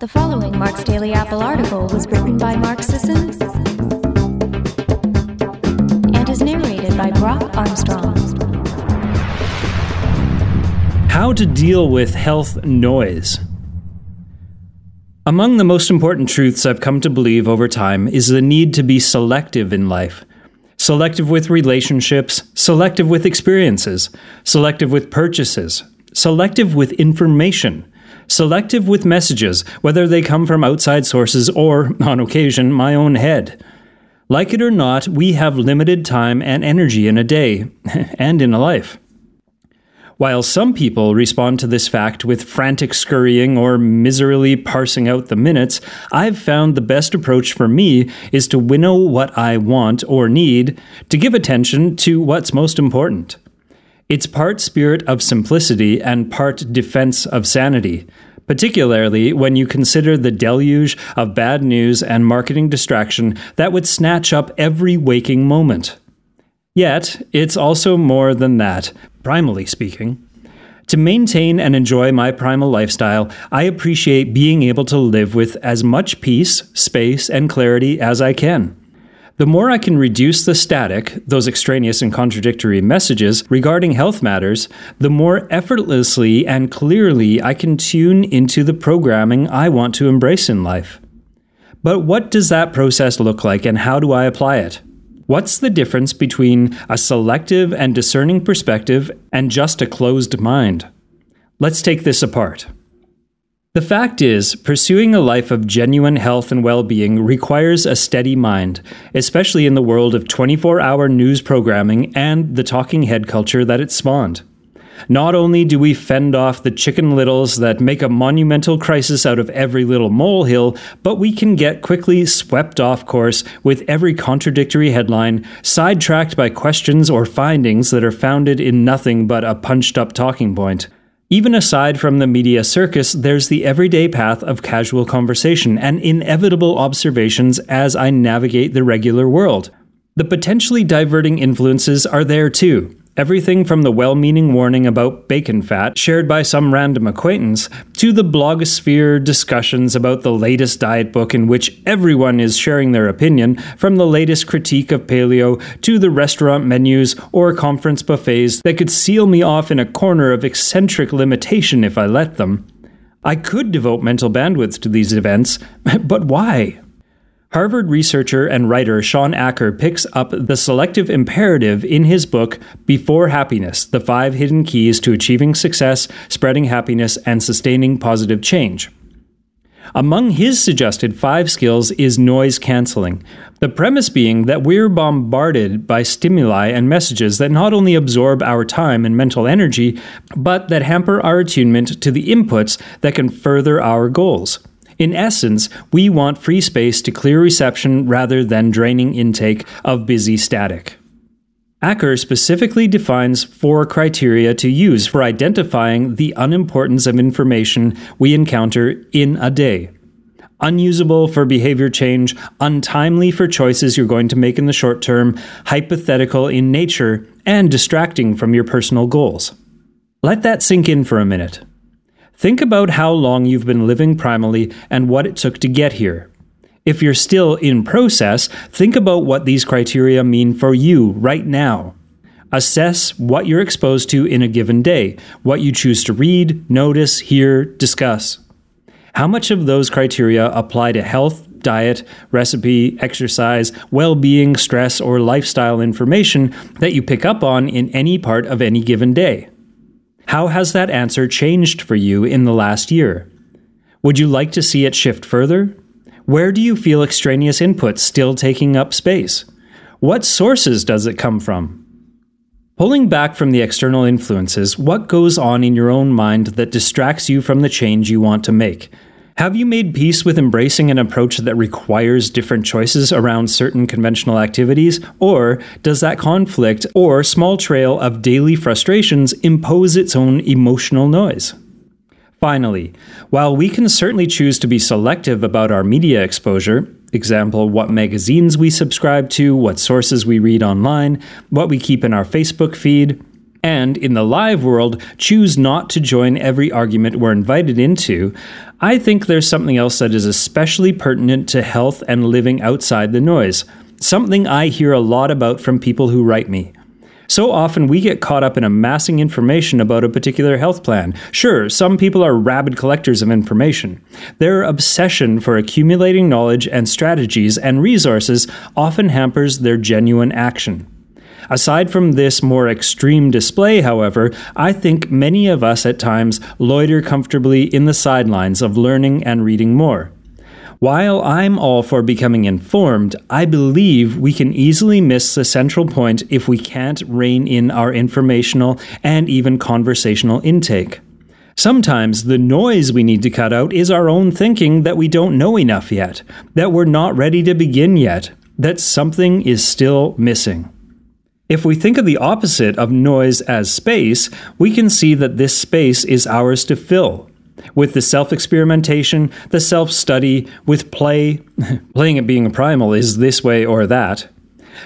The following Mark's Daily Apple article was written by Mark Sisson and is narrated by Brock Armstrong. How to deal with health noise. Among the most important truths I've come to believe over time is the need to be selective in life. Selective with relationships, selective with experiences, selective with purchases, selective with information, selective with messages, whether they come from outside sources or, on occasion, my own head. Like it or not, we have limited time and energy in a day and in a life. While some people respond to this fact with frantic scurrying or miserably parsing out the minutes, I've found the best approach for me is to winnow what I want or need to give attention to what's most important. It's part spirit of simplicity and part defense of sanity, particularly when you consider the deluge of bad news and marketing distraction that would snatch up every waking moment. Yet, it's also more than that, primally speaking. To maintain and enjoy my primal lifestyle, I appreciate being able to live with as much peace, space, and clarity as I can. The more I can reduce the static, those extraneous and contradictory messages regarding health matters, the more effortlessly and clearly I can tune into the programming I want to embrace in life. But what does that process look like and how do I apply it? What's the difference between a selective and discerning perspective and just a closed mind? Let's take this apart. The fact is, pursuing a life of genuine health and well being requires a steady mind, especially in the world of 24 hour news programming and the talking head culture that it spawned. Not only do we fend off the chicken littles that make a monumental crisis out of every little molehill, but we can get quickly swept off course with every contradictory headline, sidetracked by questions or findings that are founded in nothing but a punched up talking point. Even aside from the media circus, there's the everyday path of casual conversation and inevitable observations as I navigate the regular world. The potentially diverting influences are there too. Everything from the well meaning warning about bacon fat shared by some random acquaintance to the blogosphere discussions about the latest diet book in which everyone is sharing their opinion, from the latest critique of paleo to the restaurant menus or conference buffets that could seal me off in a corner of eccentric limitation if I let them. I could devote mental bandwidth to these events, but why? Harvard researcher and writer Shawn Achor picks up the selective imperative in his book Before Happiness The Five Hidden Keys to Achieving Success, Spreading Happiness, and Sustaining Positive Change. Among his suggested five skills is noise canceling, the premise being that we're bombarded by stimuli and messages that not only absorb our time and mental energy, but that hamper our attunement to the inputs that can further our goals. In essence, we want free space to clear reception rather than draining intake of busy static. Achor specifically defines four criteria to use for identifying the unimportance of information we encounter in a day. Unusable for behavior change, untimely for choices you're going to make in the short term, hypothetical in nature, and distracting from your personal goals. Let that sink in for a minute. Think about how long you've been living primally and what it took to get here. If you're still in process, think about what these criteria mean for you right now. Assess what you're exposed to in a given day, what you choose to read, notice, hear, discuss. How much of those criteria apply to health, diet, recipe, exercise, well being, stress, or lifestyle information that you pick up on in any part of any given day? How has that answer changed for you in the last year? Would you like to see it shift further? Where do you feel extraneous input still taking up space? What sources does it come from? Pulling back from the external influences, what goes on in your own mind that distracts you from the change you want to make? Have you made peace with embracing an approach that requires different choices around certain conventional activities? Or does that conflict or small trail of daily frustrations impose its own emotional noise? Finally, while we can certainly choose to be selective about our media exposure, example, what magazines we subscribe to, what sources we read online, what we keep in our Facebook feed, and in the live world choose not to join every argument we're invited into, I think there's something else that is especially pertinent to health and living outside the noise. Something I hear a lot about from people who write me. So often we get caught up in amassing information about a particular health plan. Sure, some people are rabid collectors of information. Their obsession for accumulating knowledge and strategies and resources often hampers their genuine action. Aside from this more extreme display, however, I think many of us at times loiter comfortably in the sidelines of learning and reading more. While I'm all for becoming informed, I believe we can easily miss the central point if we can't rein in our informational and even conversational intake. Sometimes the noise we need to cut out is our own thinking that we don't know enough yet, that we're not ready to begin yet, that something is still missing. If we think of the opposite of noise as space, we can see that this space is ours to fill with the self experimentation, the self study, with play. Playing at being a primal is this way or that.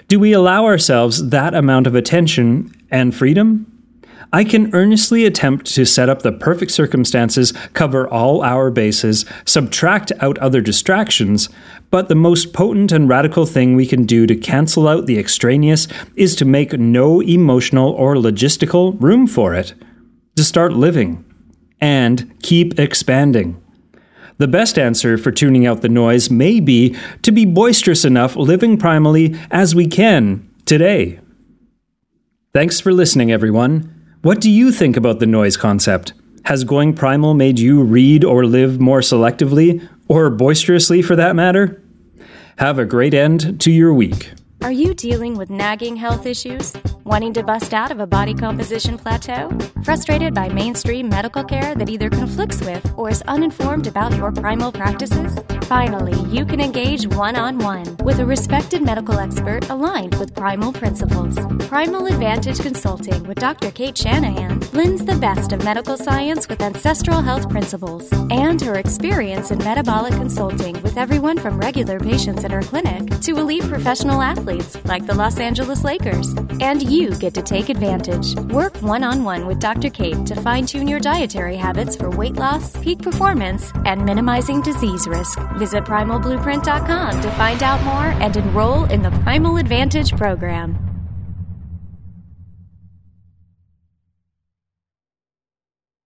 Do we allow ourselves that amount of attention and freedom? I can earnestly attempt to set up the perfect circumstances, cover all our bases, subtract out other distractions, but the most potent and radical thing we can do to cancel out the extraneous is to make no emotional or logistical room for it. To start living and keep expanding. The best answer for tuning out the noise may be to be boisterous enough living primally as we can today. Thanks for listening, everyone. What do you think about the noise concept? Has going primal made you read or live more selectively, or boisterously for that matter? Have a great end to your week. Are you dealing with nagging health issues? Wanting to bust out of a body composition plateau? Frustrated by mainstream medical care that either conflicts with or is uninformed about your primal practices? Finally, you can engage one on one with a respected medical expert aligned with primal principles. Primal Advantage Consulting with Dr. Cate Shanahan blends the best of medical science with ancestral health principles and her experience in metabolic consulting with everyone from regular patients in her clinic to elite professional athletes like the Los Angeles Lakers. And you you get to take advantage. Work one on one with Dr. Cate to fine tune your dietary habits for weight loss, peak performance, and minimizing disease risk. Visit primalblueprint.com to find out more and enroll in the Primal Advantage program.